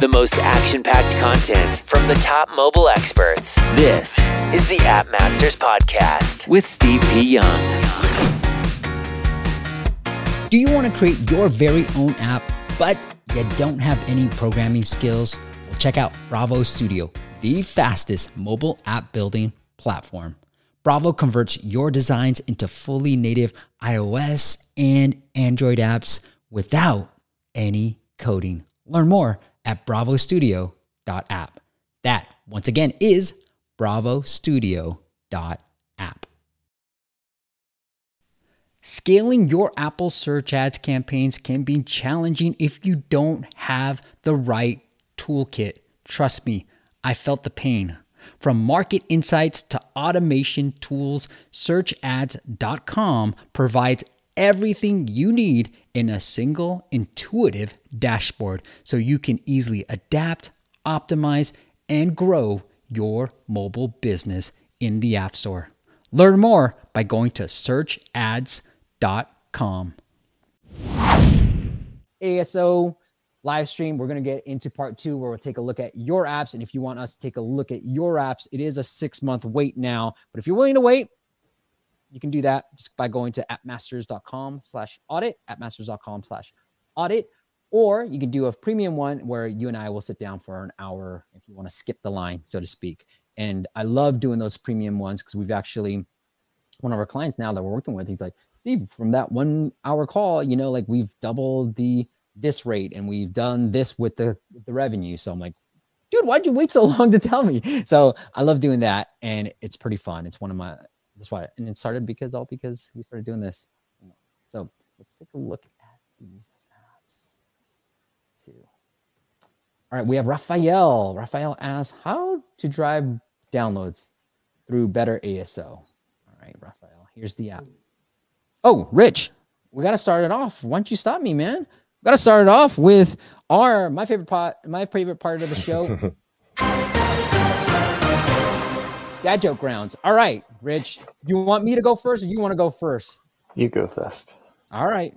The most action packed content from the top mobile experts. This is the App Masters Podcast with Steve P. Young. Do you want to create your very own app, but you don't have any programming skills? Well, check out Bravo Studio, the fastest mobile app building platform. Bravo converts your designs into fully native iOS and Android apps without any coding. Learn more at bravostudio.app. That, once again, is bravostudio.app. Scaling your Apple search ads campaigns can be challenging if you don't have the right toolkit. Trust me, I felt the pain. From market insights to automation tools, searchads.com provides everything you need in a single intuitive dashboard so you can easily adapt, optimize, and grow your mobile business in the App Store. Learn more by going to searchads.com. ASO live stream. We're going to get into part two where we'll take a look at your apps. And if you want us to take a look at your apps, it is a six month wait now. But if you're willing to wait, you can do that just by going to appmasters.com slash audit, appmasters.com slash audit. Or you can do a premium one where you and I will sit down for an hour if you want to skip the line, so to speak. And I love doing those premium ones because we've actually, one of our clients now that we're working with, he's like, Steve, from that one hour call, you know, like we've doubled the this rate and we've done this with the the revenue. So I'm like, dude, why'd you wait so long to tell me? So I love doing that and it's pretty fun. It's one of my that's why and it started because all because we started doing this. So let's take a look at these apps. Let's. All right, we have Raphael. Raphael asks how to drive downloads through better ASO. All right, Raphael, here's the app. Oh, Rich, we got to start it off. Why don't you stop me, man? We got to start it off with our my favorite part, my favorite part of the show. Dad joke rounds. All right, Rich, you want me to go first, or you want to go first? You go first. All right.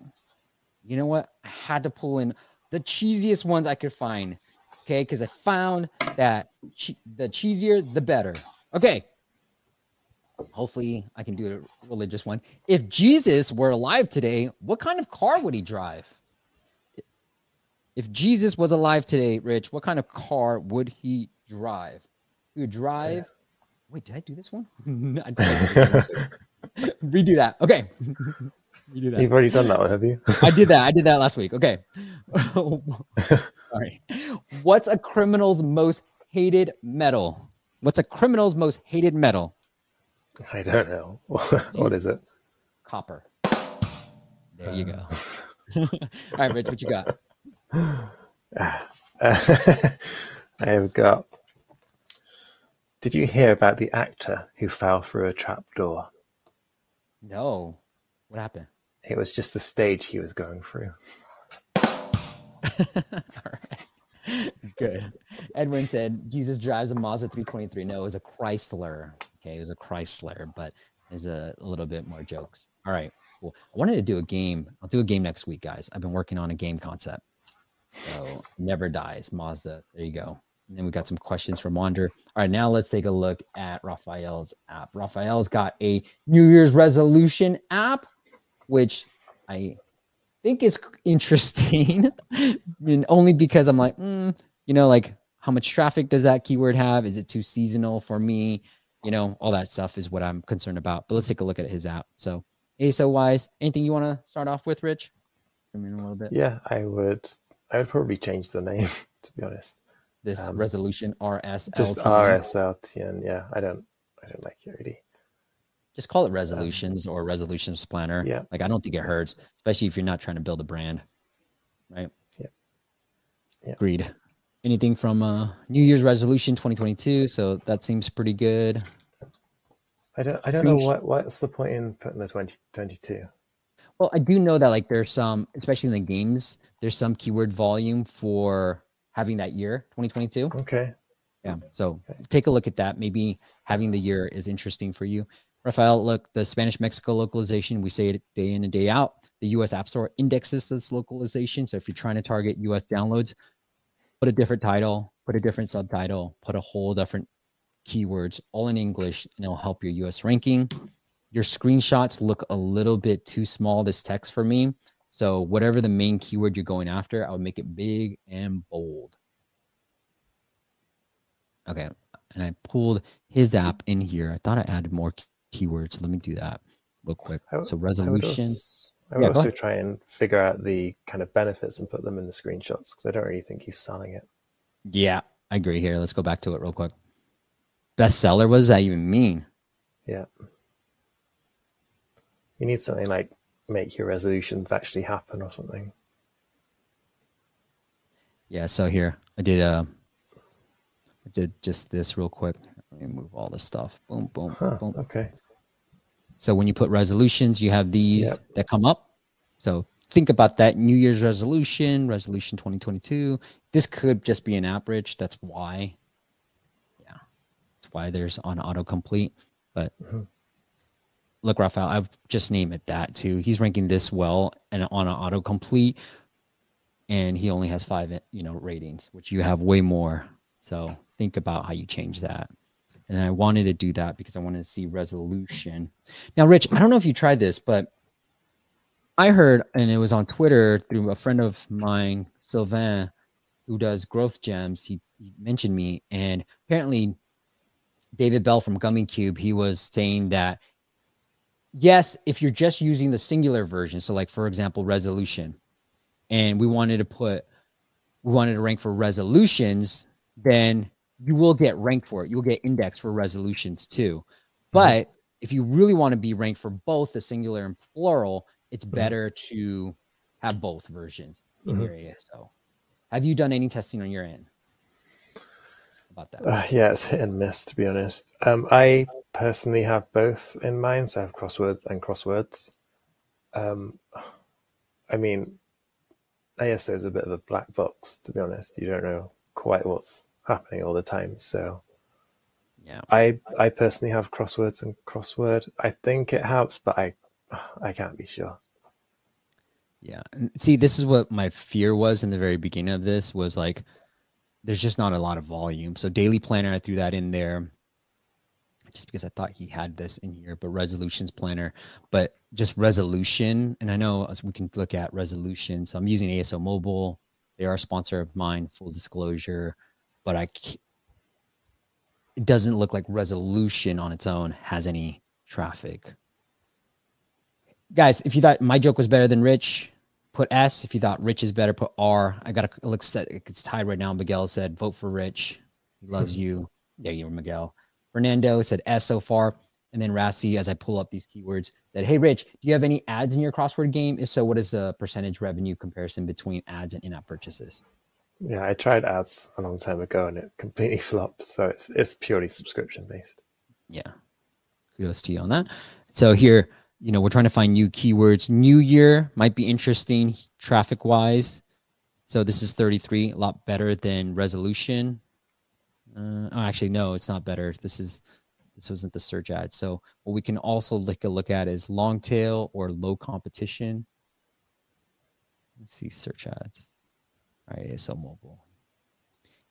You know what? I had to pull in the cheesiest ones I could find. Okay, because I found that che- the cheesier, the better. Okay. Hopefully, I can do a religious one. If Jesus were alive today, what kind of car would he drive? If Jesus was alive today, Rich, what kind of car would he drive? He would drive. Wait, did I do this one? I did. Redo that. Okay. Redo that. You've already done that one, have you? I did that. I did that last week. Okay. Sorry. What's a criminal's most hated metal? What's a criminal's most hated metal? I don't know. what is it? Copper. There you go. Uh. All right, Rich, what you got? I have got. Did you hear about the actor who fell through a trapdoor? No. What happened? It was just the stage he was going through. All right. Good. Edwin said Jesus drives a Mazda 323. No, it was a Chrysler. Okay, it was a Chrysler, but there's a, a little bit more jokes. All right. Cool. I wanted to do a game. I'll do a game next week, guys. I've been working on a game concept. So never dies, Mazda. There you go. And then we got some questions from Wander. All right, now let's take a look at Raphael's app. Raphael's got a New Year's resolution app, which I think is interesting, and only because I'm like, mm, you know, like how much traffic does that keyword have? Is it too seasonal for me? You know, all that stuff is what I'm concerned about. But let's take a look at his app. So, ASO wise, anything you want to start off with, Rich? A little bit. Yeah, I would. I would probably change the name to be honest. This Um, resolution RSLT. Just RSLTN. Yeah, I don't. I don't like it really. Just call it resolutions or resolutions planner. Yeah. Like I don't think it hurts, especially if you're not trying to build a brand. Right. Yeah. Yeah. Agreed. Anything from uh New Year's resolution 2022. So that seems pretty good. I don't. I don't know what. What's the point in putting the 2022? Well, I do know that like there's some, especially in the games, there's some keyword volume for having that year 2022. Okay. Yeah. So Okay. take a look at that. Maybe having the year is interesting for you. Rafael, look, the Spanish Mexico localization, we say it day in and day out. The US App Store indexes this localization. So if you're trying to target US downloads, put a different title, put a different subtitle, put a whole different keywords all in English, and it'll help your US ranking. Your screenshots look a little bit too small, this text for me. So, whatever the main keyword you're going after, I would make it big and bold. Okay. And I pulled his app in here. I thought I added more keywords. So let me do that real quick. so resolution. I would, also, try and figure out the kind of benefits and put them in the screenshots because I don't really think he's selling it. Yeah, I agree here. Let's go back to it real quick. Bestseller, what does that even mean? Yeah. You need something like make your resolutions actually happen or something. Yeah, so here I did a I did just this real quick. Let me move all this stuff. Boom, boom, huh, boom. Okay. So when you put resolutions, you have these yep. that come up. So think about that New Year's resolution, resolution 2022. This could just be an rich. That's why. Yeah. That's why there's on autocomplete. But mm-hmm. Look, Raphael, I've just named it that too. He's ranking this well and on an autocomplete. And he only has five, you know, ratings, which you have way more. So think about how you change that. And I wanted to do that because I wanted to see resolution. Now, Rich, I don't know if you tried this, but I heard, and it was on Twitter through a friend of mine, Sylvain, who does growth gems. He, he mentioned me, and apparently, David Bell from Gummicube, he was saying that yes, if you're just using the singular version, so like for example, resolution, and we wanted to put, we wanted to rank for resolutions, then you will get ranked for it. You'll get indexed for resolutions too. Mm-hmm. But mm-hmm. if you really want to be ranked for both the singular and plural, it's mm-hmm. better to have both versions in mm-hmm. your ASO. Have you done any testing on your end about that? Uh, yeah, and miss to be honest. Um, I personally have both in mind, so I have crossword and crosswords. Um, I mean, ASO is a bit of a black box to be honest. You don't know quite what's happening all the time. So yeah, I I personally have crosswords and crossword. I think it helps, but I I can't be sure. Yeah. And see, this is what my fear was in the very beginning of this was like there's just not a lot of volume. So daily planner, I threw that in there just because I thought he had this in here, but resolutions planner, but just resolution. And I know as we can look at resolution. So I'm using ASO mobile. They are a sponsor of mine, full disclosure but I it doesn't look like resolution on its own has any traffic. Guys, if you thought my joke was better than Rich, put S. If you thought Rich is better, put R. I got to look set. It's tied right now. Miguel said, vote for Rich. He loves you. There you are, Miguel. Fernando said S so far. And then Rassi, as I pull up these keywords, said, Hey, Rich, do you have any ads in your crossword game? If so, what is the percentage revenue comparison between ads and in app purchases? Yeah, I tried ads a long time ago and it completely flopped. So it's it's purely subscription based. Yeah. Kudos to you on that. So here, you know, we're trying to find new keywords. New year might be interesting traffic wise. So this is 33, a lot better than resolution. Uh, oh, actually, no, it's not better. This is this wasn't the search ad. So what we can also take a look at is long tail or low competition. Let's see search ads. All right, ASO mobile.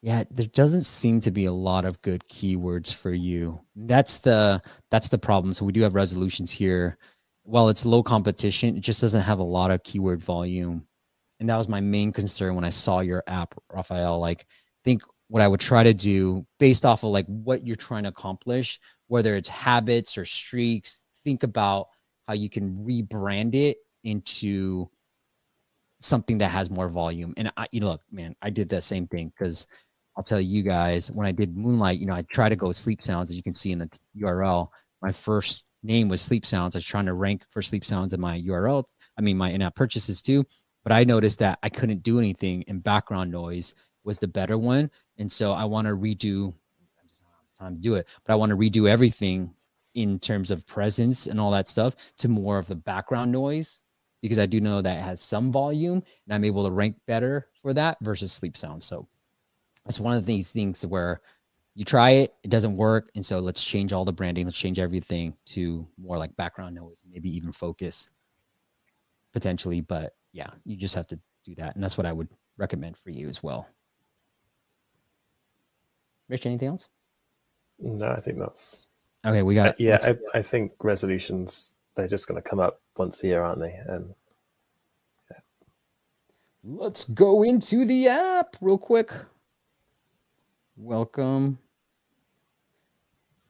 Yeah, there doesn't seem to be a lot of good keywords for you. That's the that's the problem. So we do have resolutions here. While it's low competition, it just doesn't have a lot of keyword volume. And that was my main concern when I saw your app, Raphael. Like, think what I would try to do based off of like what you're trying to accomplish, whether it's habits or streaks, think about how you can rebrand it into something that has more volume. And I, you know, look, man, I did that same thing because I'll tell you guys when I did Moonlight, you know, I try to go sleep sounds as you can see in the URL. My first name was sleep sounds. I was trying to rank for sleep sounds in my URL. I mean, my in-app purchases too. But I noticed that I couldn't do anything, and background noise was the better one. And so I want to redo. I just don't have time to do it, but I want to redo everything in terms of presence and all that stuff to more of the background noise because I do know that it has some volume and I'm able to rank better for that versus sleep sound. So it's one of these things where you try it, it doesn't work. And so let's change all the branding, let's change everything to more like background noise, maybe even focus potentially. But yeah, you just have to do that. And that's what I would recommend for you as well. Rich, anything else? No, I think that's Okay, we got uh, yeah. I, I think resolutions they're just going to come up once a year, aren't they? And Let's go into the app real quick. Welcome.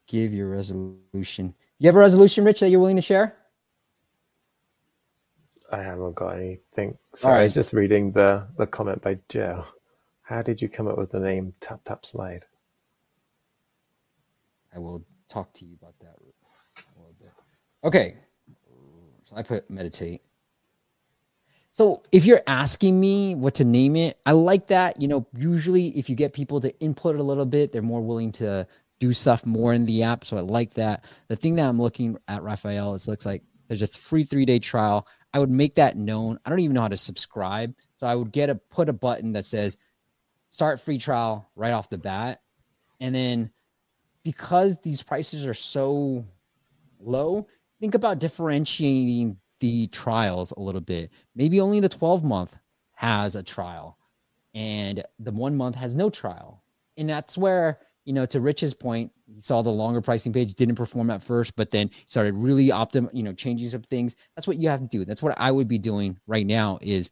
Give your resolution. You have a resolution, Rich, that you're willing to share? I haven't got anything. Sorry, I was just reading the, the comment by Joe. How did you come up with the name Tap Tap Slide? I will talk to you about that a little bit. Okay. So I put meditate. So if you're asking me what to name it, I like that. You know, usually if you get people to input a little bit, they're more willing to do stuff more in the app. So I like that. The thing that I'm looking at, Raphael, is looks like there's a free three day trial. I would make that known. I don't even know how to subscribe. So I would get a put a button that says start free trial right off the bat. And then because these prices are so low, think about differentiating the trials a little bit. Maybe only the 12 month has a trial and the one month has no trial. And that's where, you know, to Rich's point, he saw the longer pricing page didn't perform at first, but then started really optim, you know, changing some things. That's what you have to do. That's what I would be doing right now is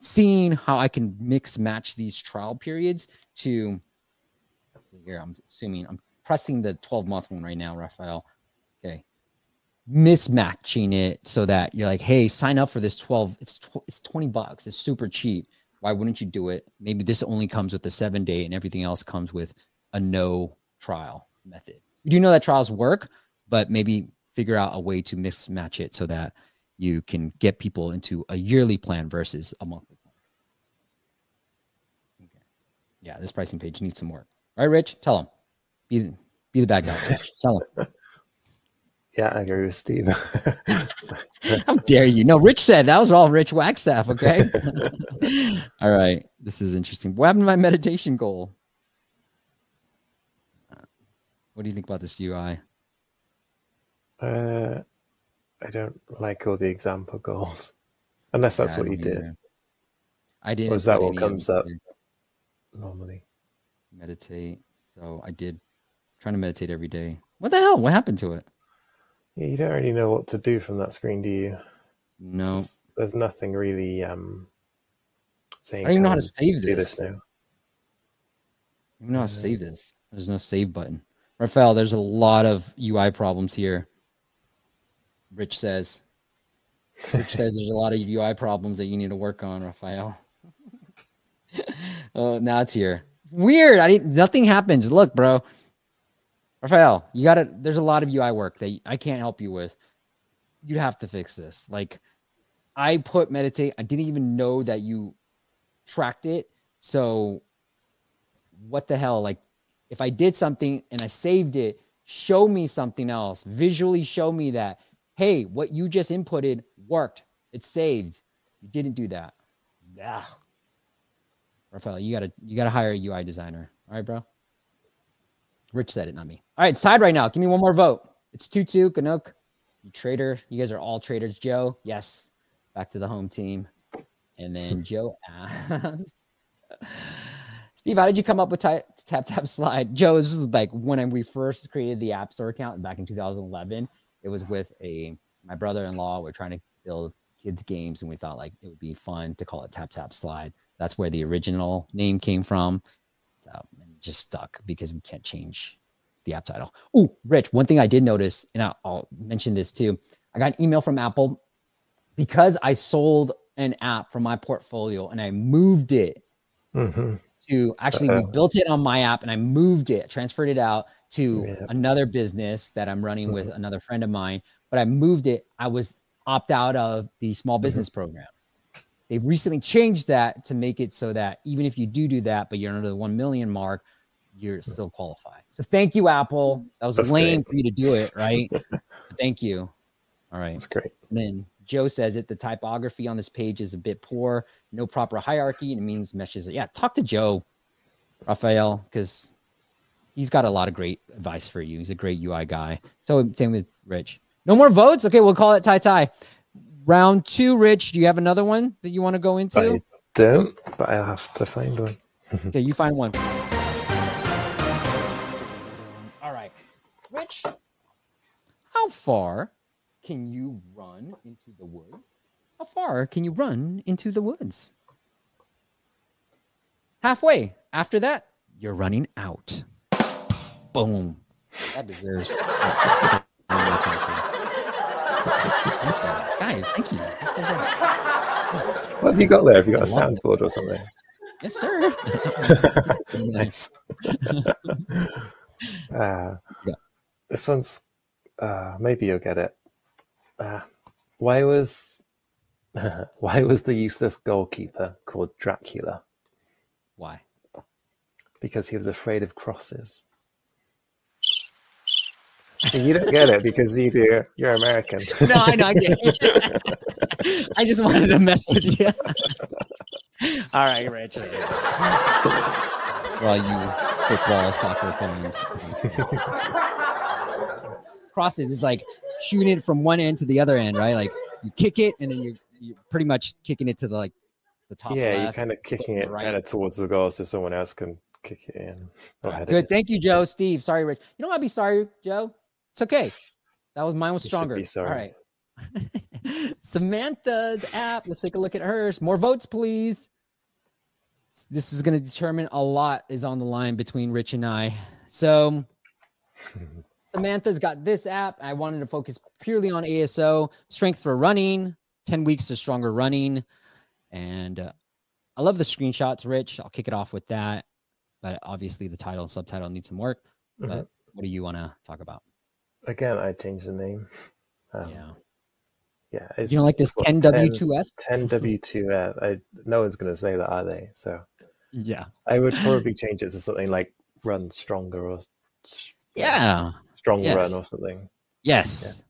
seeing how I can mix match these trial periods to here. I'm assuming I'm pressing the 12 month one right now, Raphael Okay. mismatching it so that you're like, hey, sign up for this 12. It's tw- it's 20 bucks. It's super cheap. Why wouldn't you do it? Maybe this only comes with the seven day and everything else comes with a no trial method. We do know that trials work, but maybe figure out a way to mismatch it so that you can get people into a yearly plan versus a monthly plan. Okay. Yeah, this pricing page needs some work. All right, Rich, tell them. Be, be the bad guy. Tell them. Yeah, I agree with Steve. How dare you? No, Rich said that was all Rich Wagstaff. Okay. all right. This is interesting. What happened to my meditation goal? What do you think about this UI? Uh, I don't like all the example goals, unless that's yeah, what you did. I did. Was that what comes up normally? Meditate. So I did. Trying to meditate every day. What the hell? What happened to it? Yeah, you don't really know what to do from that screen, do you? No. There's, there's nothing really um saying. I don't even know how to save this. this now. I don't know how to save this. There's no save button. Rafael, there's a lot of UI problems here. Rich says. Rich says there's a lot of UI problems that you need to work on, Rafael. oh, now it's here. Weird. I didn't. Nothing happens. Look, bro. Rafael, you got to, there's a lot of UI work that I can't help you with. You'd have to fix this. Like, I put meditate, I didn't even know that you tracked it. So, what the hell? Like, if I did something and I saved it, show me something else. Visually show me that, hey, what you just inputted worked. It's saved. You didn't do that. Yeah. Rafael, you gotta you gotta hire a UI designer. All right, bro. Rich said it, not me. All right, it's tied right now. Give me one more vote. It's 2 2. Canuck, you traitor. You guys are all traitors. Joe, yes. Back to the home team. And then Joe asked, Steve, how did you come up with tap tap slide? Joe, this is like when we first created the App Store account back in 2011. It was with a my brother-in-law. We're trying to build kids games, and we thought like it would be fun to call it tap tap slide. That's where the original name came from. So just stuck because we can't change the app title. Oh, Rich, one thing I did notice, and I'll, I'll, mention this too. I got an email from Apple because I sold an app from my portfolio and I moved it mm-hmm. to actually Uh-oh. we built it on my app and I moved it, transferred it out to another business that I'm running mm-hmm. with another friend of mine. But I moved it. I was opt out of the small mm-hmm. business mm-hmm. program. They've recently changed that to make it so that even if you do do that, but you're under the 1 million mark, you're hmm. still qualified. So thank you, Apple. That was That's lame for you to do it, right? thank you. All right. That's great. And then Joe says it. The typography on this page is a bit poor. No proper hierarchy, and it means meshes. Yeah, talk to Joe, Raphael, because he's got a lot of great advice for you. He's a great UI guy. So same with Rich. No more votes. Okay, we'll call it tie tie. Round two, Rich. Do you have another one that you want to go into? I don't, but I have to find one. okay, you find one. All right. Rich, how far can you run into the woods? How far can you run into the woods? Halfway. After that, you're running out. Boom. That deserves. Guys, thank you. That's so great. What have you got there? Have you got a a soundboard or something? Yes, sir. nice. uh, Yeah. This one's uh, maybe you'll get it. Uh, why was why was the useless goalkeeper called Dracula? Why? Because he was afraid of crosses. And you don't get it because you do. You're American. No, I know. I get it. I just wanted to mess with you. All right, Rich. For all you football, soccer fans. Crosses is like shooting it from one end to the other end, right? Like you kick it and then you're, you're pretty much kicking it to the like the top. yeah, you're kind of kicking it right. kind of towards the goal so someone else can kick it in. Oh, or head it Good. in. Thank you, Joe. Steve. Sorry, Rich. You don't want to be sorry, Joe. It's okay. That was mine was stronger. All right. Samantha's app. Let's take a look at hers. More votes, please. This is going to determine a lot is on the line between Rich and I. So Samantha's got this app. I wanted to focus purely on ASO, strength for running, 10 weeks to stronger running. And uh, I love the screenshots, Rich. I'll kick it off with that. But obviously, the title and subtitle need some work. Mhm. But what do you want to talk about? Again, I changed the name. Um, yeah. yeah. It's, You don't like this 10W2S? 10 W2. Uh, I, no one's going to say that, are they? So Yeah. I would probably change it to something like run stronger or Yeah. strong Yes. run or something. Yes.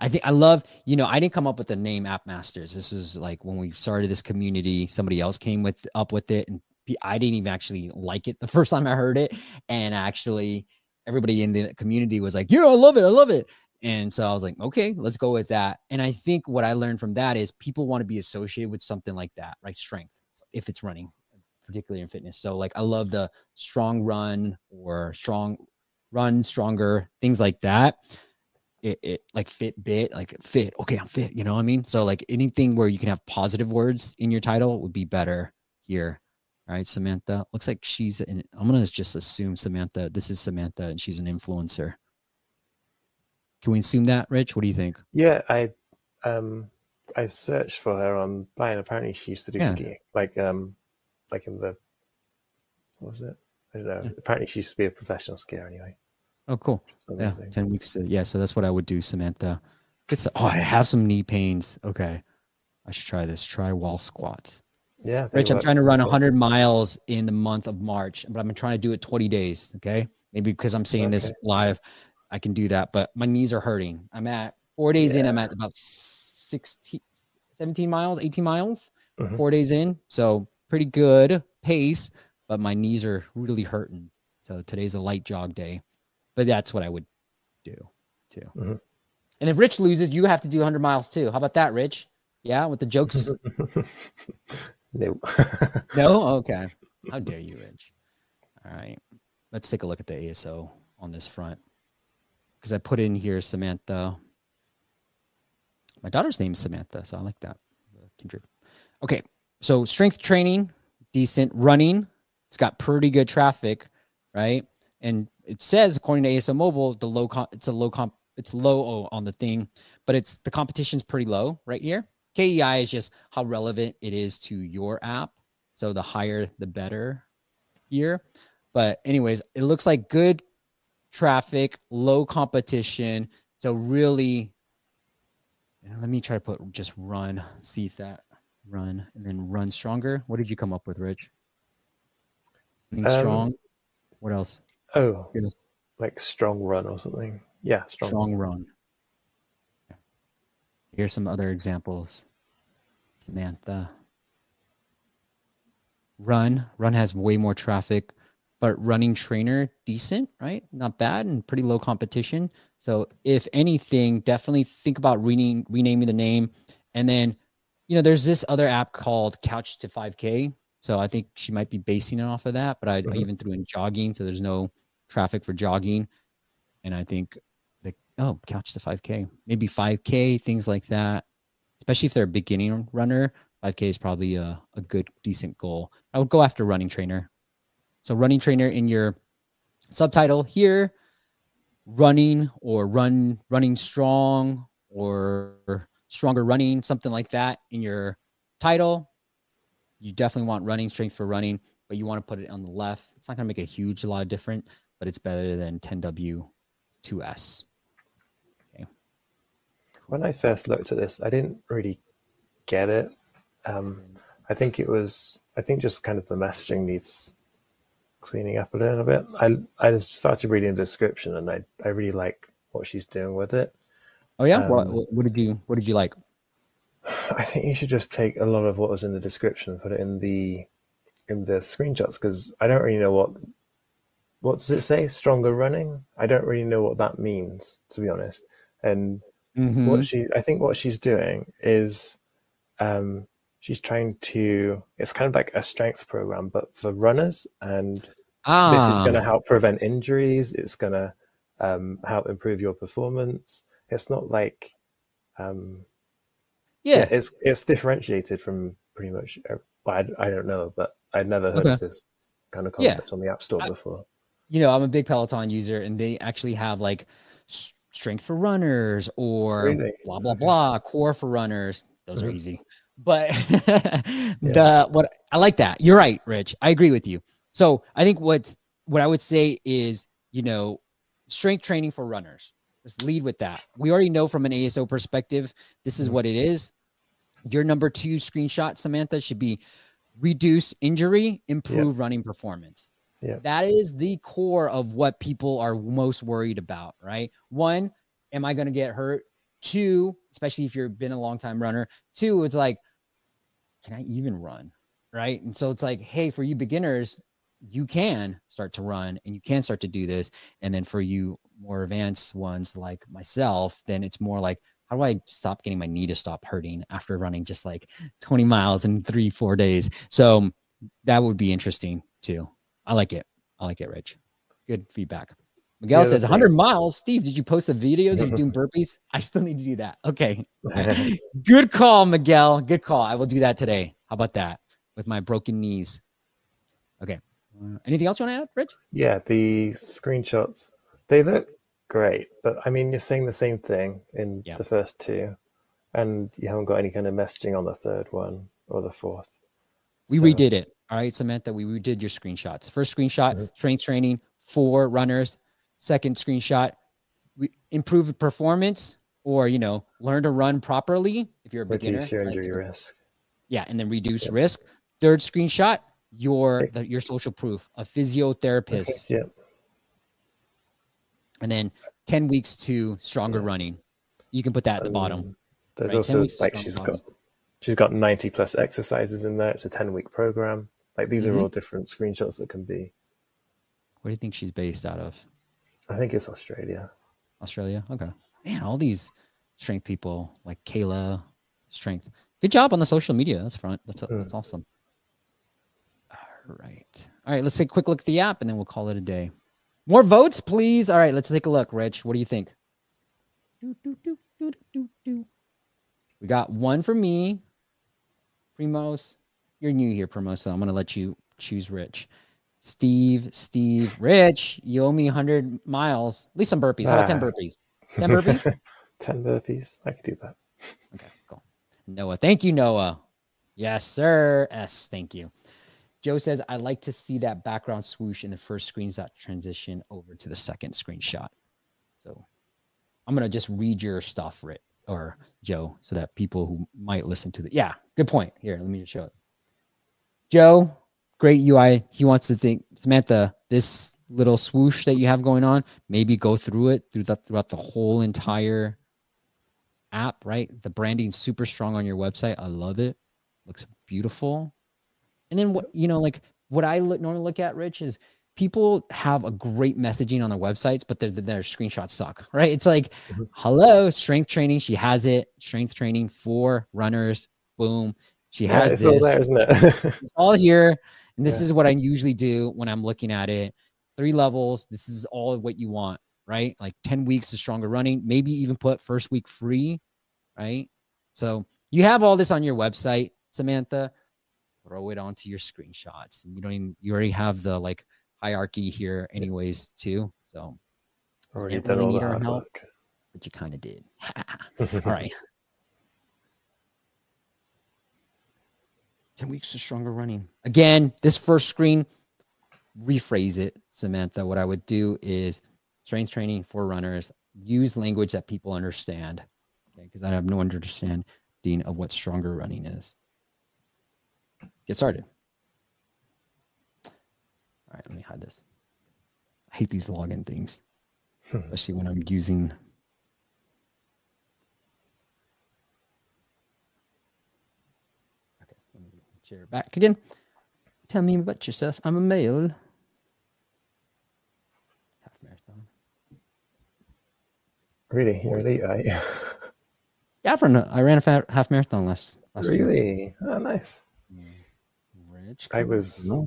I think I love, you know, I didn't come up with the name App Masters. This is like when we started this community, somebody else came with up with it and I didn't even actually like it the first time I heard it and actually everybody in the community was like, "Yeah, I love it. I love it." And so I was like, "Okay, let's go with that." And I think what I learned from that is people want to be associated with something like that, right? Strength if it's running, particularly in fitness. So like I love the strong run or strong run stronger, things like that it, it like fit bit like fit okay i'm fit you know what i mean so like anything where you can have positive words in your title would be better here all right samantha looks like she's an i'm gonna just assume samantha this is samantha and she's an influencer can we assume that rich what do you think Yeah, I um I searched for her online. Apparently, she used to do Yeah. skiing, like um, like in the what was it? I don't know. Yeah. Apparently, she used to be a professional skier anyway. oh cool yeah. 10 weeks to yeah so that's what i would do samantha it's oh i have some knee pains okay i should try this try wall squats Yeah, Rich, I'm trying to run 100 miles in the month of March, but I'm trying to do it 20 days. Okay. Maybe because I'm seeing this live, I can do that, but my knees are hurting. I'm at four days in, I'm at about 16, 17 miles, 18 miles, Mhm. four days in. So pretty good pace, but my knees are really hurting. So today's a light jog day, but that's what I would do too. Mhm. And if Rich loses, you have to do 100 miles too. How about that, Rich? Yeah, with the jokes. no. No? Okay. How dare you, Rich? All right. Let's take a look at the ASO on this front. Because I put in here Samantha. My daughter's name is Samantha, so I like that. Okay. So strength training, decent running. It's got pretty good traffic, right? And it says, according to ASO Mobile, the low comp, it's a low comp, it's low oh, on the thing, but it's the competition's pretty low right here. KEI is just how relevant it is to your app. So the higher, the better here. But, anyways, it looks like good traffic, low competition. So, really, let me try to put just run, see if that run and then run stronger. What did you come up with, Rich? Um, strong. What else? oh, like strong run or something. Yeah, strong. Strong run. Here's some other examples. Samantha. Run. Run has way more traffic, but running trainer, decent, right? Not bad and pretty low competition. So, if anything, definitely think about renaming, renaming the name. And then, you know, there's this other app called Couch to 5K. So, I think she might be basing it off of that, but I, I Mhm. even threw in jogging. So, there's no traffic for jogging. And I think oh, couch to 5K, maybe 5K, things like that. Especially if they're a beginning runner, 5K is probably a, a good, decent goal. I would go after running trainer. So, running trainer in your subtitle here, running or run, running strong or stronger running, something like that in your title. You definitely want running strength for running, but you want to put it on the left. It's not going to make a huge a lot of difference, but it's better than 10W2S. When I first looked at this, I didn't really get it. Um, I think it was, I think just kind of the messaging needs cleaning up a little bit. I I just started reading the description and I I really like what she's doing with it. Oh yeah, um, what, what did you what did you like? I think you should just take a lot of what was in the description and put it in the in the screenshots because I don't really know what what does it say? Stronger running? I don't really know what that means to be honest. And mm-hmm. what she I think what she's doing is um she's trying to it's kind of like a strength program but for runners and ah. this is going to help prevent injuries it's going to um, help improve your performance it's not like um, yeah. yeah. it's it's differentiated from pretty much uh, well, I, I don't know but i'd never heard okay. of this kind of concept yeah. on the app store I, before you know i'm a big peloton user and they actually have like strength for runners or really? blah blah blah core for runners those mm-hmm. are easy but yeah. the what I like that. You're right, Rich. I agree with you. So I think what's what I would say is, you know, strength training for runners. Let's lead with that. We already know from an ASO perspective, this is mm-hmm. what it is. Your number two screenshot, Samantha, should be reduce injury, improve running performance. Yeah. That is the core of what people are most worried about, right? One, am I going to get hurt? Two, especially if you've been a long time runner. Two, it's like, can I even run? Right. And so it's like, hey, for you beginners, you can start to run and you can start to do this. And then for you more advanced ones like myself, then it's more like, how do I stop getting my knee to stop hurting after running just like 20 miles in three, four days? So that would be interesting too. I like it. I like it, Rich. Good feedback. Miguel yeah, says 100 miles. Steve, did you post the videos of doing burpees? I still need to do that. Okay. Good call, Miguel. Good call. I will do that today. How about that with my broken knees? Okay. Uh, anything else you want to add, Rich? Yeah, the screenshots, they look great. But I mean, you're saying the same thing in yeah. the first two, and you haven't got any kind of messaging on the third one or the fourth. We so. redid it. All right, Samantha, we redid your screenshots. First screenshot, mm-hmm. strength training for runners. Second screenshot we improve performance or you know learn to run properly if you're a beginner reduce your injury like, risk. Yeah and then reduce yep. risk. Third screenshot your the, your social proof a physiotherapist. Yep. And then 10 weeks to stronger running. You can put that at the bottom um, there's right? also like she's got she's got 90 plus exercises in there. It's a 10 week program like these mm-hmm. are all different screenshots that can be where do you think she's based out of I think it's Australia. Australia. Okay. Man, all these strength people like Kayla, strength. Good job on the social media. That's front. That's mm. that's awesome. All right. All right. Let's take a quick look at the app and then we'll call it a day. More votes, please. All right. Let's take a look. Rich, what do you think? Do, do, do, we got one for me. Primos. You're new here, Primos, so I'm going to let you choose Rich. Steve, Steve, Rich, you owe me 100 miles, at least some burpees. How about 10 ah. burpees? 10 burpees? 10 burpees. I could do that. Okay, cool. Noah. Thank you, Noah. Yes, sir. S. Thank you. Joe says, I like to see that background swoosh in the first screenshot transition over to the second screenshot. So I'm going to just read your stuff, Rit or Joe, so that people who might listen to the, yeah, good point. Here, let me just show it. Joe, great UI. He wants to think, Samantha, this little swoosh that you have going on, maybe go through it through the, throughout the whole entire app, right? The branding super strong on your website. I love it. Looks beautiful. And then what, you know, like what I look, normally look at, Rich, is people have a great messaging on their websites, but their, their screenshots suck, right? It's like, mm-hmm. hello, strength training. She has it. Strength training for runners. Boom. She yeah, has it's this. all there, isn't it? it's all here. And this yeah. is what I usually do when I'm looking at it. Three levels. This is all what you want, right? Like 10 weeks of stronger running, maybe even put first week free, right? So you have all this on your website, Samantha. Throw it onto your screenshots. You don't even you already have the like hierarchy here, anyways, too. So Already done really all need our help. work. but you kind of did. all right. 10 weeks of stronger running. Again, this first screen, rephrase it, Samantha. What I would do is strength training for runners, use language that people understand. Okay, because I have no understanding of what stronger running is. Get started. All right, let me hide this. I hate these login things, hmm. especially when I'm using. Okay, let me share it back again. Tell me about yourself. I'm a male. Half marathon. Really, you're elite. Yeah, I've run a, I ran a half marathon last last year. really? Oh, nice. Rich, I was on.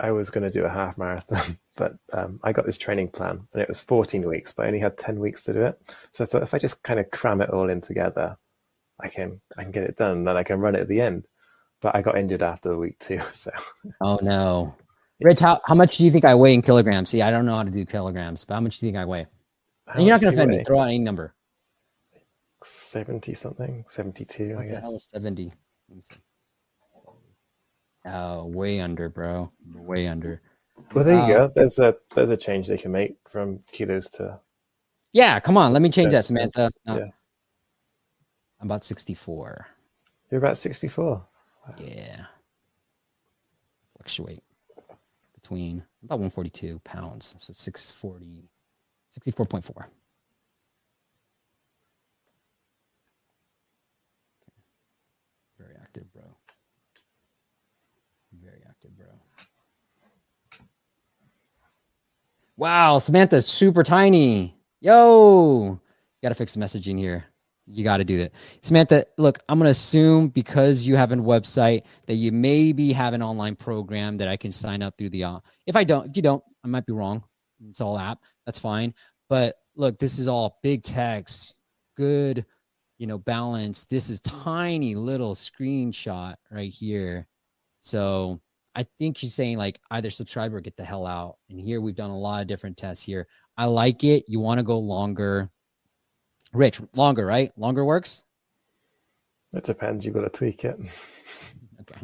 I was going to do a half marathon, but um, I got this training plan, and it was 14 weeks, but I only had 10 weeks to do it. So I thought if I just kind of cram it all in together, I can I can get it done, and then I can run it at the end. But I got injured after the week too, so Oh no. Rich, how, how much do you think I weigh in kilograms? See, I don't know how to do kilograms, but how much do you think I weigh? How And you're not gonna do you offend me. Throw out any number. 70 something, 72, I What hell guess. 70? Let me see. Oh, way under, bro. Way under. Well, there you Uh, go. There's a there's a change they can make from kilos to Yeah, come on. Let me change that, Samantha. No. yeah. I'm about 64. you're about 64. Yeah. Fluctuate between about 142 pounds. So 640, 64.4. Very active, bro. Very active, bro. Wow, Samantha's super tiny. Yo, gotta fix the messaging here. You got to do that. Samantha, look, I'm going to assume because you have a website that you maybe have an online program that I can sign up through the. Uh, if I don't, if you don't, I might be wrong. It's all app. That's fine. But look, this is all big text, good, you know, balance. This is tiny little screenshot right here. So I think she's saying like either subscribe or get the hell out. And here we've done a lot of different tests here. I like it. You want to go longer. Rich, longer, right? Longer works. It depends. You've got to tweak it. Okay.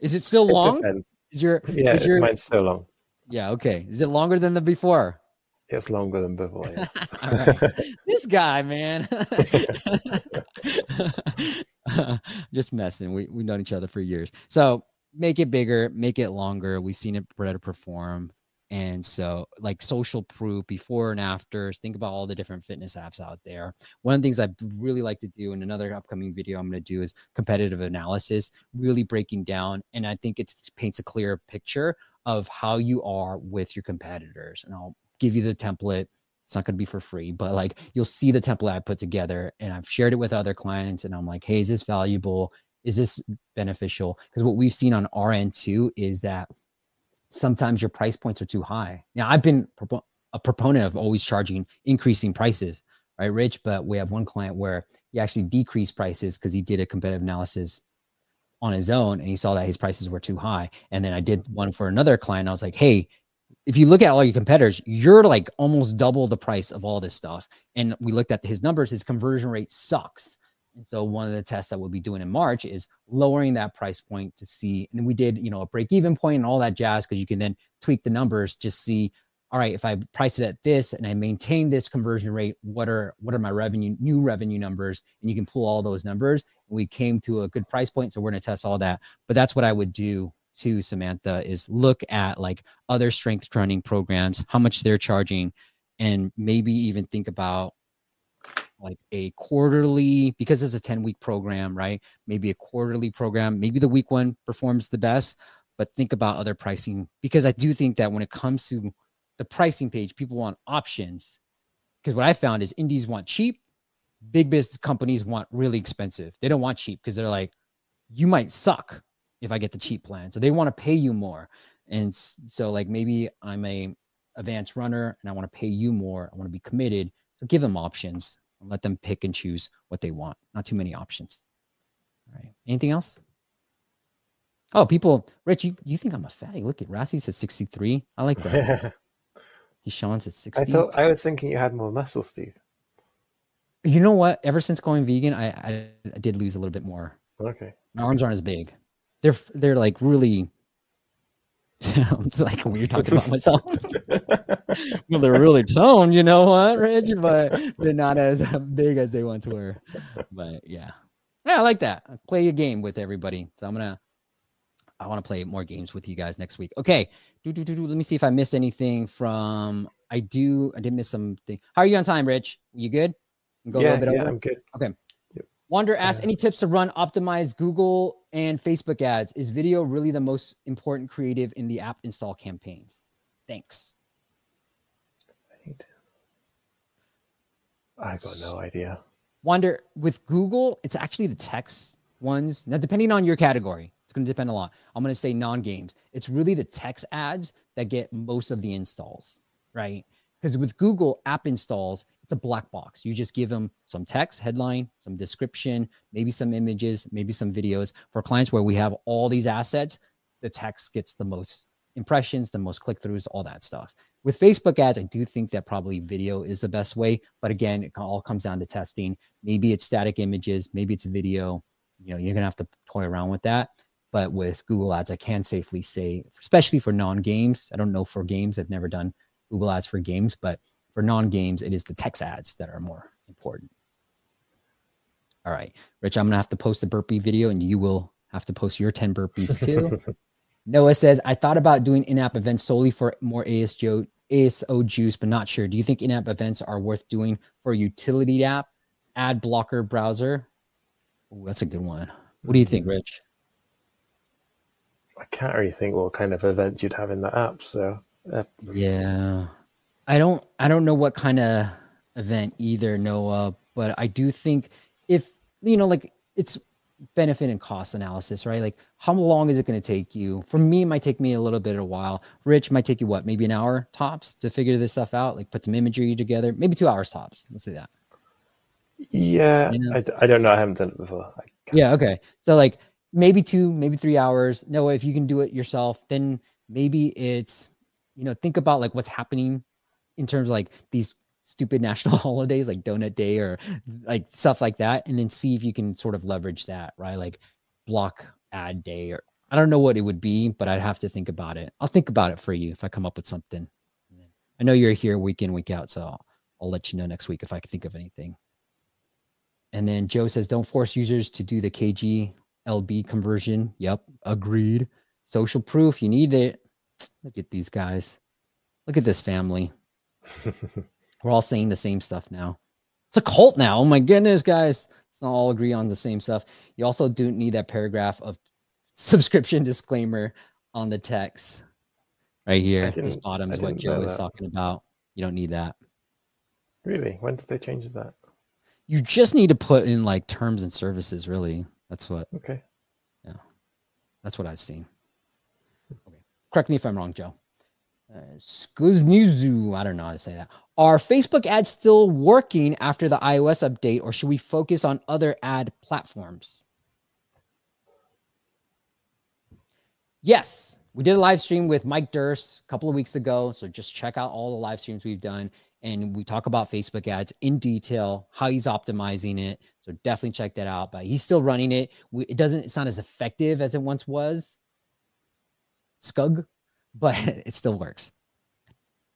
Is it still It long? depends. Is your Yeah, is your mine's so long. yeah okay? Is it longer than the before? It's longer than before. yeah. Right. this guy, man. Just messing. We we've known each other for years. So make it bigger, make it longer. We've seen it better perform. And so, like social proof before and afters, think about all the different fitness apps out there. One of the things I'd really like to do in another upcoming video I'm going to do is competitive analysis, really breaking down. And I think it paints a clear picture of how you are with your competitors. And I'll give you the template. It's not going to be for free, but like you'll see the template I put together and I've shared it with other clients. And I'm like, hey, is this valuable? Is this beneficial? Because what we've seen on our end too is that sometimes your price points are too high. Now, I've been propo- a proponent of always charging increasing prices, right, Rich? But we have one client where he actually decreased prices because he did a competitive analysis on his own and he saw that his prices were too high. And then I did one for another client. I was like, hey, if you look at all your competitors, you're like almost double the price of all this stuff. And we looked at his numbers, his conversion rate sucks. And so one of the tests that we'll be doing in March is lowering that price point to see. And we did, you know, a break even point and all that jazz because you can then tweak the numbers, just see, all right, if I price it at this and I maintain this conversion rate, what are what are my revenue, new revenue numbers? And you can pull all those numbers. And we came to a good price point. So we're gonna test all that. But that's what I would do to Samantha is look at like other strength training programs, how much they're charging, and maybe even think about like a quarterly because it's a 10 week program, right? Maybe a quarterly program. Maybe the week one performs the best, but think about other pricing because I do think that when it comes to the pricing page, people want options. Because what I found is indies want cheap, big business companies want really expensive. They don't want cheap because they're like, you might suck if I get the cheap plan. So they want to pay you more. And so like maybe I'm a advanced runner and I want to pay you more. I want to be committed. So give them options and let them pick and choose what they want. Not too many options. All right. Anything else? Oh, people, Rich, you, you think I'm a fatty? Look at Rassi's at 63. I like that. He's Sean's at 60. I thought I was thinking you had more muscle, Steve. You know what? Ever since going vegan, I, I, I did lose a little bit more. Okay. My arms aren't as big. They're they're like really. it's like weird talking about myself. Well, they're really toned, you know what, Rich? But they're not as uh, big as they once were. But yeah, yeah, I like that. I play a game with everybody. So I'm gonna. I want to play more games with you guys next week. Okay. Do, do, do, do. Let me see if I missed anything from. I do. I did miss something. How are you on time, Rich? You good? Go yeah, a little bit yeah, over. I'm good. Okay. Wander asks, uh, any tips to run optimized Google and Facebook ads? Is video really the most important creative in the app install campaigns? Thanks. I got no idea. Wander with Google, it's actually the text ones. Now, depending on your category, it's going to depend a lot. I'm going to say non games. It's really the text ads that get most of the installs, right? Because with Google app installs, it's a black box. You just give them some text, headline, some description, maybe some images, maybe some videos. For clients where we have all these assets, the text gets the most impressions, the most click throughs, all that stuff. With Facebook ads, I do think that probably video is the best way. But again, it all comes down to testing. Maybe it's static images, maybe it's video. You know, you're gonna have to toy around with that. But with Google Ads, I can safely say, especially for non-games. I don't know for games. I've never done Google Ads for games, but for non-games, it is the text ads that are more important. All right, Rich, I'm gonna have to post a burpee video, and you will have to post your 10 burpees too. Noah says, I thought about doing in-app events solely for more ASO, ASO juice, but not sure. Do you think in-app events are worth doing for a utility app, ad blocker browser? Ooh, that's a good one. What do you think, Rich? I can't really think what kind of event you'd have in the app. So uh, yeah, I don't I don't know what kind of event either, Noah, but I do think if you know, like it's benefit and cost analysis, right? Like how long is it going to take you? For me, it might take me a little bit of a while. Rich might take you what, maybe an hour tops to figure this stuff out, like put some imagery together, maybe two hours tops. Let's say that. Yeah, you know? I, I don't know. I haven't done it before. Yeah, okay. So like maybe two, maybe three hours. No, if you can do it yourself, then maybe it's, you know, think about like what's happening in terms of like these stupid national holidays like donut day or like stuff like that and then see if you can sort of leverage that right? Like block ad day or i don't know what it would be but i'd have to think about it. I'll think about it for you if i come up with something. I know you're here week in week out so i'll, I'll let you know next week if i can think of anything. And then joe says don't force users to do the kg lb conversion. Yep agreed. Social proof you need it. Look at these guys. Look at this family We're all saying the same stuff now. It's a cult now. Oh my goodness, guys. Let's not all agree on the same stuff. You also do need that paragraph of subscription disclaimer on the text right here. This bottom is what Joe is talking about. You don't need that. Really? When did they change that? You just need to put in like terms and services, really. That's what. Okay. Yeah. That's what I've seen. Okay. Correct me if I'm wrong, Joe. Uh, Skuznizu. I don't know how to say that. Are Facebook ads still working after the iOS update, or should we focus on other ad platforms? Yes, we did a live stream with Mike Durst a couple of weeks ago. So just check out all the live streams we've done. And we talk about Facebook ads in detail, how he's optimizing it. So definitely check that out. But he's still running it. it doesn't sound as effective as it once was. Scug, but it still works.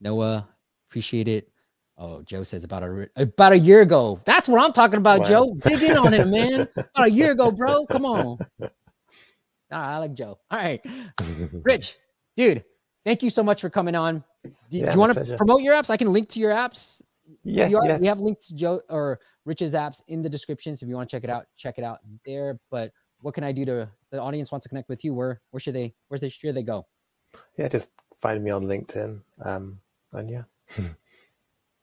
Noah, appreciate it. Oh, Joe says about a about a year ago. That's what I'm talking about, wow. Joe. Dig in on him, man. About a year ago, bro. Come on. I like Joe. All right, Rich, dude. Thank you so much for coming on. Do, yeah, do you want to promote your apps? I can link to your apps. Yeah, are, yeah. We have linked to Joe or Rich's apps in the description. So if you want to check it out, check it out there. But what can I do to the audience wants to connect with you? Where where should they where should they go? Yeah, just find me on LinkedIn. Um, and yeah.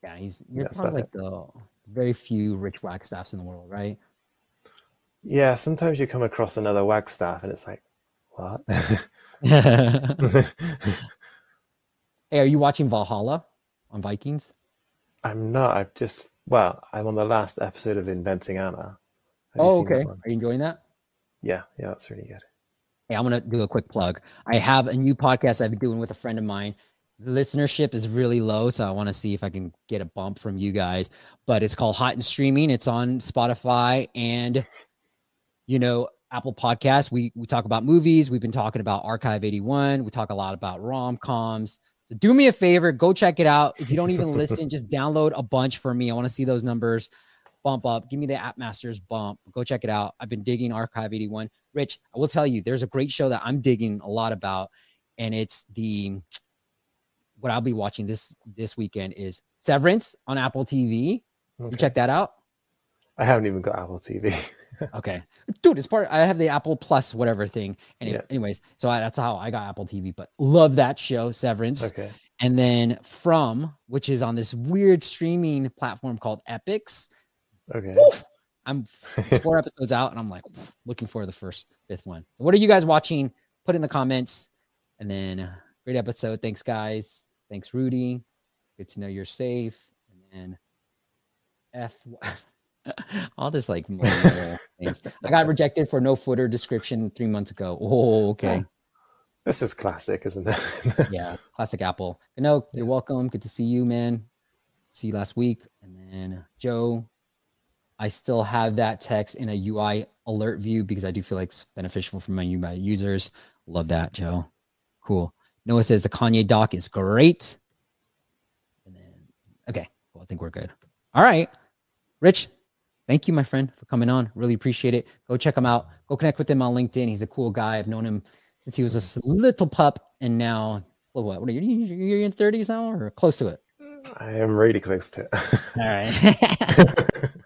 yeah, he's you're That's probably like it. the very few rich Wagstaffs in the world, right? Yeah, sometimes you come across another Wagstaff and it's like, what? Hey, are you watching Valhalla on Vikings? I'm not. I've just well, I'm on the last episode of Inventing Anna. Have oh, okay. Are you enjoying that? Yeah, yeah, that's really good. Hey, I'm gonna do a quick plug. I have a new podcast I've been doing with a friend of mine. The listenership is really low, so I want to see if I can get a bump from you guys. But it's called Hot and Streaming. It's on Spotify and you know Apple Podcasts. We we talk about movies. We've been talking about Archive 81. We talk a lot about rom coms. So do me a favor, go check it out. If you don't even listen, just download a bunch for me. I want to see those numbers bump up. Give me the App Masters bump. Go check it out. I've been digging Archive 81. Rich, I will tell you, there's a great show that I'm digging a lot about, and it's the what I'll be watching this this weekend is Severance on Apple TV. Okay. You check that out. I haven't even got Apple TV. okay, dude, it's part. I have the Apple Plus whatever thing. Anyway, yeah. anyways, so I, that's how I got Apple TV. But love that show, Severance. Okay. And then From, which is on this weird streaming platform called Epix. Okay. I'm four episodes out, and I'm like looking for the first fifth one. So what are you guys watching? Put in the comments, and then uh, great episode. Thanks, guys. Thanks, Rudy. Good to know you're safe. And then F. all this like things. I got rejected for no footer description three months ago. Oh, okay. This is classic, isn't it? yeah, classic Apple. No, you're welcome. Good to see you, man. See you last week. And then Joe, I still have that text in a UI alert view because I do feel like it's beneficial for my UI users. Love that, Joe. Cool. Noah says the Kanye doc is great. And then, okay, well, I think we're good. All right. Rich, thank you, my friend, for coming on. Really appreciate it. Go check him out. Go connect with him on LinkedIn. He's a cool guy. I've known him since he was a little pup, and now, well, what? What are you? You're in thirties now, or close to it? I am really close to it. All right.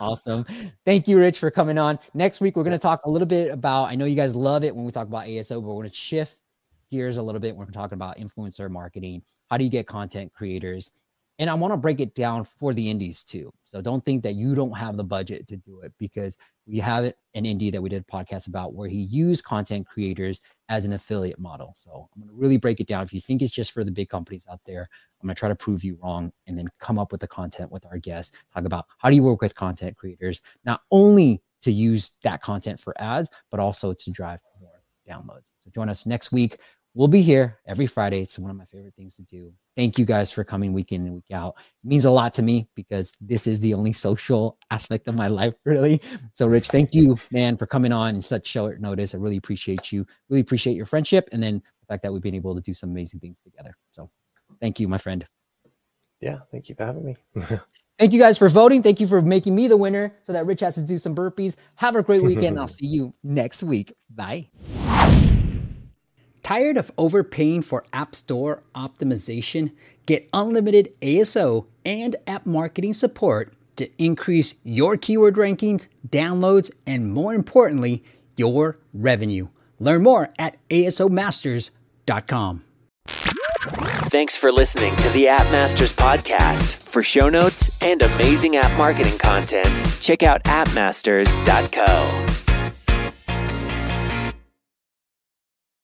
awesome. Thank you, Rich, for coming on. Next week, we're going to talk a little bit about. I know you guys love it when we talk about ASO, but we're going to shift gears a little bit. when We're talking about influencer marketing. How do you get content creators? And I want to break it down for the indies too. So don't think that you don't have the budget to do it because we have an indie that we did a podcast about where he used content creators as an affiliate model. So I'm going to really break it down. If you think it's just for the big companies out there, I'm going to try to prove you wrong and then come up with the content with our guests. Talk about how do you work with content creators, not only to use that content for ads, but also to drive more downloads. So join us next week. We'll be here every Friday. It's one of my favorite things to do. Thank you guys for coming week in and week out. It means a lot to me because this is the only social aspect of my life, really. So, Rich, thank you, man, for coming on in such short notice. I really appreciate you. Really appreciate your friendship and then the fact that we've been able to do some amazing things together. So, thank you, my friend. Yeah, thank you for having me. Thank you guys for voting. Thank you for making me the winner so that Rich has to do some burpees. Have a great weekend. I'll see you next week. Bye. Tired of overpaying for App Store optimization? Get unlimited ASO and app marketing support to increase your keyword rankings, downloads, and more importantly, your revenue. Learn more at asomasters.com. Thanks for listening to the App Masters podcast. For show notes and amazing app marketing content, check out appmasters.co.